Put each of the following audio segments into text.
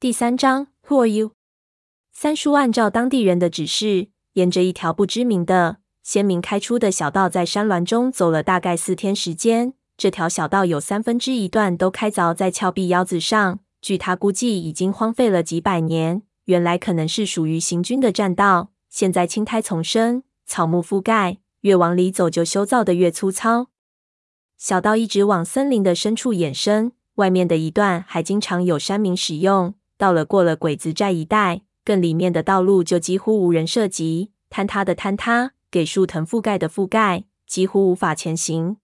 第三章，Who are you？三叔按照当地人的指示，沿着一条不知名的、先民开出的小道，在山峦中走了大概四天时间。这条小道有三分之一段都开凿在峭壁腰子上，据他估计，已经荒废了几百年。原来可能是属于行军的栈道，现在青苔丛生，草木覆盖，越往里走就修造的越粗糙。小道一直往森林的深处延伸，外面的一段还经常有山民使用。到了过了鬼子寨一带，更里面的道路就几乎无人涉及，坍塌的坍塌，给树藤覆盖的覆盖，几乎无法前行。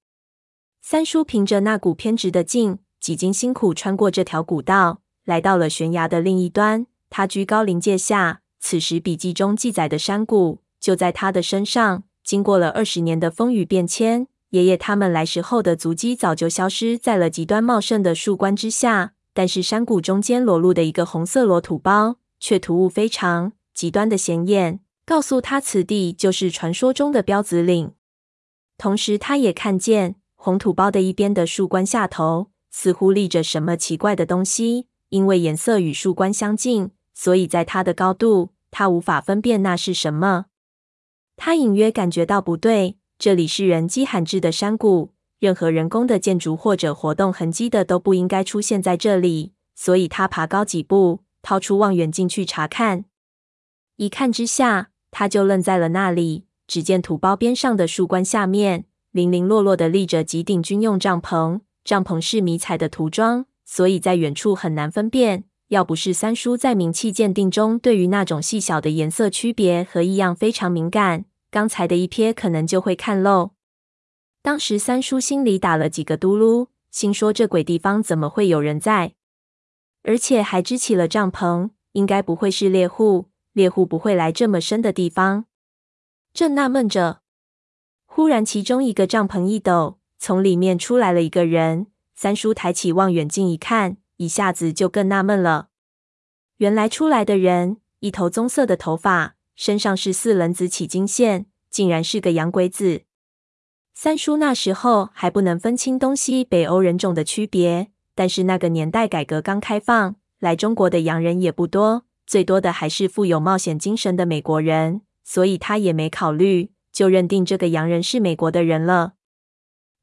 三叔凭着那股偏执的劲，几经辛苦穿过这条古道，来到了悬崖的另一端。他居高临界下，此时笔记中记载的山谷就在他的身上。经过了二十年的风雨变迁，爷爷他们来时候的足迹早就消失在了极端茂盛的树冠之下。但是山谷中间裸露的一个红色裸土包，却突兀非常，极端的显眼，告诉他此地就是传说中的标子岭。同时，他也看见红土包的一边的树冠下头，似乎立着什么奇怪的东西，因为颜色与树冠相近，所以在它的高度，他无法分辨那是什么。他隐约感觉到不对，这里是人迹罕至的山谷。任何人工的建筑或者活动痕迹的都不应该出现在这里，所以他爬高几步，掏出望远镜去查看。一看之下，他就愣在了那里。只见土包边上的树冠下面，零零落落的立着几顶军用帐篷，帐篷是迷彩的涂装，所以在远处很难分辨。要不是三叔在名器鉴定中对于那种细小的颜色区别和异样非常敏感，刚才的一瞥可能就会看漏。当时三叔心里打了几个嘟噜，心说这鬼地方怎么会有人在？而且还支起了帐篷，应该不会是猎户，猎户不会来这么深的地方。正纳闷着，忽然其中一个帐篷一抖，从里面出来了一个人。三叔抬起望远镜一看，一下子就更纳闷了。原来出来的人一头棕色的头发，身上是四棱子起金线，竟然是个洋鬼子。三叔那时候还不能分清东西北欧人种的区别，但是那个年代改革刚开放，来中国的洋人也不多，最多的还是富有冒险精神的美国人，所以他也没考虑，就认定这个洋人是美国的人了。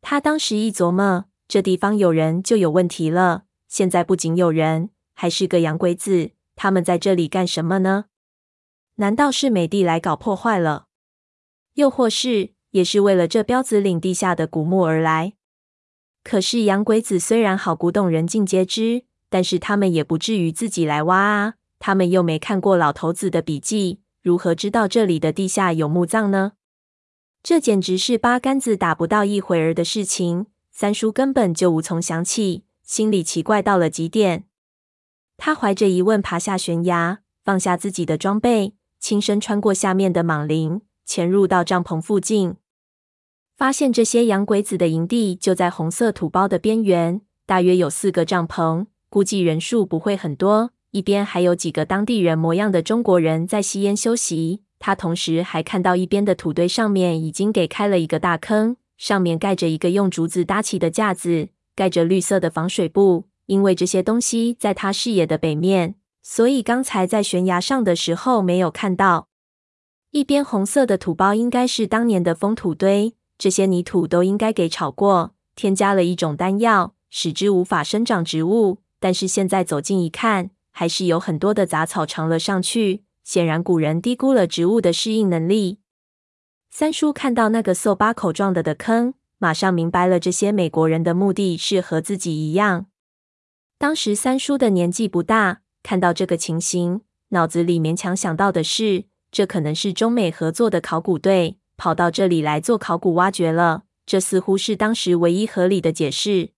他当时一琢磨，这地方有人就有问题了，现在不仅有人，还是个洋鬼子，他们在这里干什么呢？难道是美帝来搞破坏了？又或是？也是为了这彪子岭地下的古墓而来。可是洋鬼子虽然好古董，人尽皆知，但是他们也不至于自己来挖啊。他们又没看过老头子的笔记，如何知道这里的地下有墓葬呢？这简直是八竿子打不到一会儿的事情。三叔根本就无从想起，心里奇怪到了极点。他怀着疑问爬下悬崖，放下自己的装备，轻身穿过下面的莽林，潜入到帐篷附近。发现这些洋鬼子的营地就在红色土包的边缘，大约有四个帐篷，估计人数不会很多。一边还有几个当地人模样的中国人在吸烟休息。他同时还看到一边的土堆上面已经给开了一个大坑，上面盖着一个用竹子搭起的架子，盖着绿色的防水布。因为这些东西在他视野的北面，所以刚才在悬崖上的时候没有看到。一边红色的土包应该是当年的封土堆。这些泥土都应该给炒过，添加了一种丹药，使之无法生长植物。但是现在走近一看，还是有很多的杂草长了上去。显然古人低估了植物的适应能力。三叔看到那个扫把口状的的坑，马上明白了这些美国人的目的是和自己一样。当时三叔的年纪不大，看到这个情形，脑子里勉强想到的是，这可能是中美合作的考古队。跑到这里来做考古挖掘了，这似乎是当时唯一合理的解释。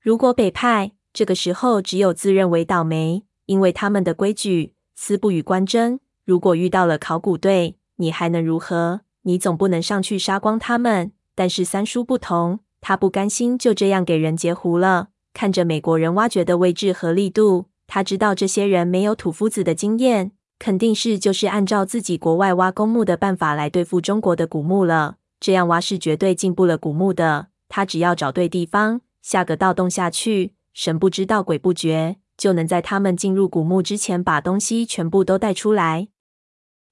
如果北派这个时候只有自认为倒霉，因为他们的规矩，丝不与官争。如果遇到了考古队，你还能如何？你总不能上去杀光他们。但是三叔不同，他不甘心就这样给人截胡了。看着美国人挖掘的位置和力度，他知道这些人没有土夫子的经验。肯定是就是按照自己国外挖公墓的办法来对付中国的古墓了。这样挖是绝对进不了古墓的。他只要找对地方，下个盗洞下去，神不知道鬼不觉，就能在他们进入古墓之前把东西全部都带出来。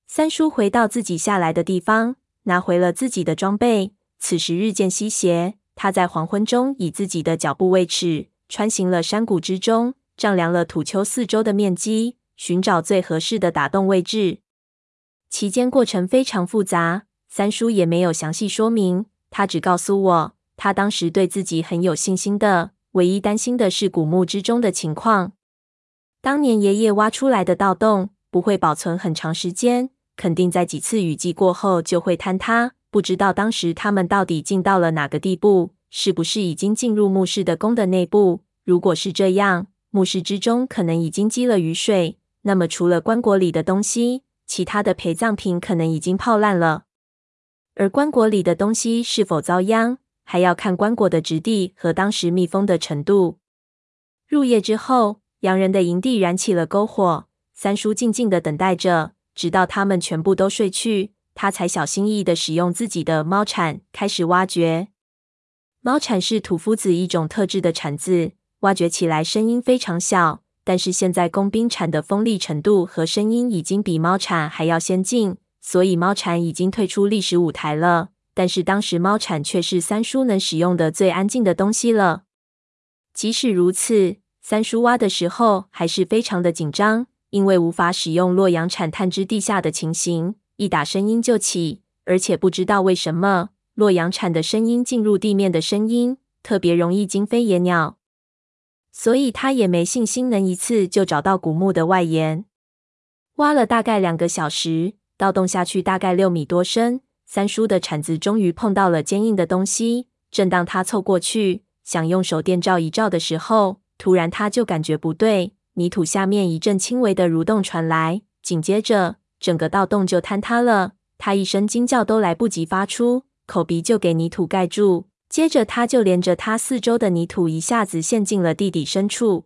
三叔回到自己下来的地方，拿回了自己的装备。此时日渐西斜，他在黄昏中以自己的脚步为尺，穿行了山谷之中，丈量了土丘四周的面积，寻找最合适的打洞位置。期间过程非常复杂，三叔也没有详细说明。他只告诉我，他当时对自己很有信心的，唯一担心的是古墓之中的情况。当年爷爷挖出来的盗洞不会保存很长时间，肯定在几次雨季过后就会坍塌。不知道当时他们到底进到了哪个地步，是不是已经进入墓室的宫的内部？如果是这样，墓室之中可能已经积了雨水，那么除了棺椁里的东西，其他的陪葬品可能已经泡烂了。而棺椁里的东西是否遭殃，还要看棺椁的质地和当时密封的程度。入夜之后。洋人的营地燃起了篝火，三叔静静的等待着，直到他们全部都睡去，他才小心翼翼的使用自己的猫铲开始挖掘。猫铲是土夫子一种特制的铲子，挖掘起来声音非常小，但是现在工兵铲的锋利程度和声音已经比猫铲还要先进，所以猫铲已经退出历史舞台了。但是当时猫铲却是三叔能使用的最安静的东西了。即使如此。三叔挖的时候还是非常的紧张，因为无法使用洛阳铲探知地下的情形，一打声音就起，而且不知道为什么洛阳铲的声音进入地面的声音特别容易惊飞野鸟，所以他也没信心能一次就找到古墓的外沿。挖了大概两个小时，盗洞下去大概六米多深，三叔的铲子终于碰到了坚硬的东西。正当他凑过去想用手电照一照的时候，突然，他就感觉不对，泥土下面一阵轻微的蠕动传来，紧接着整个盗洞就坍塌了。他一声惊叫都来不及发出，口鼻就给泥土盖住。接着，他就连着他四周的泥土一下子陷进了地底深处。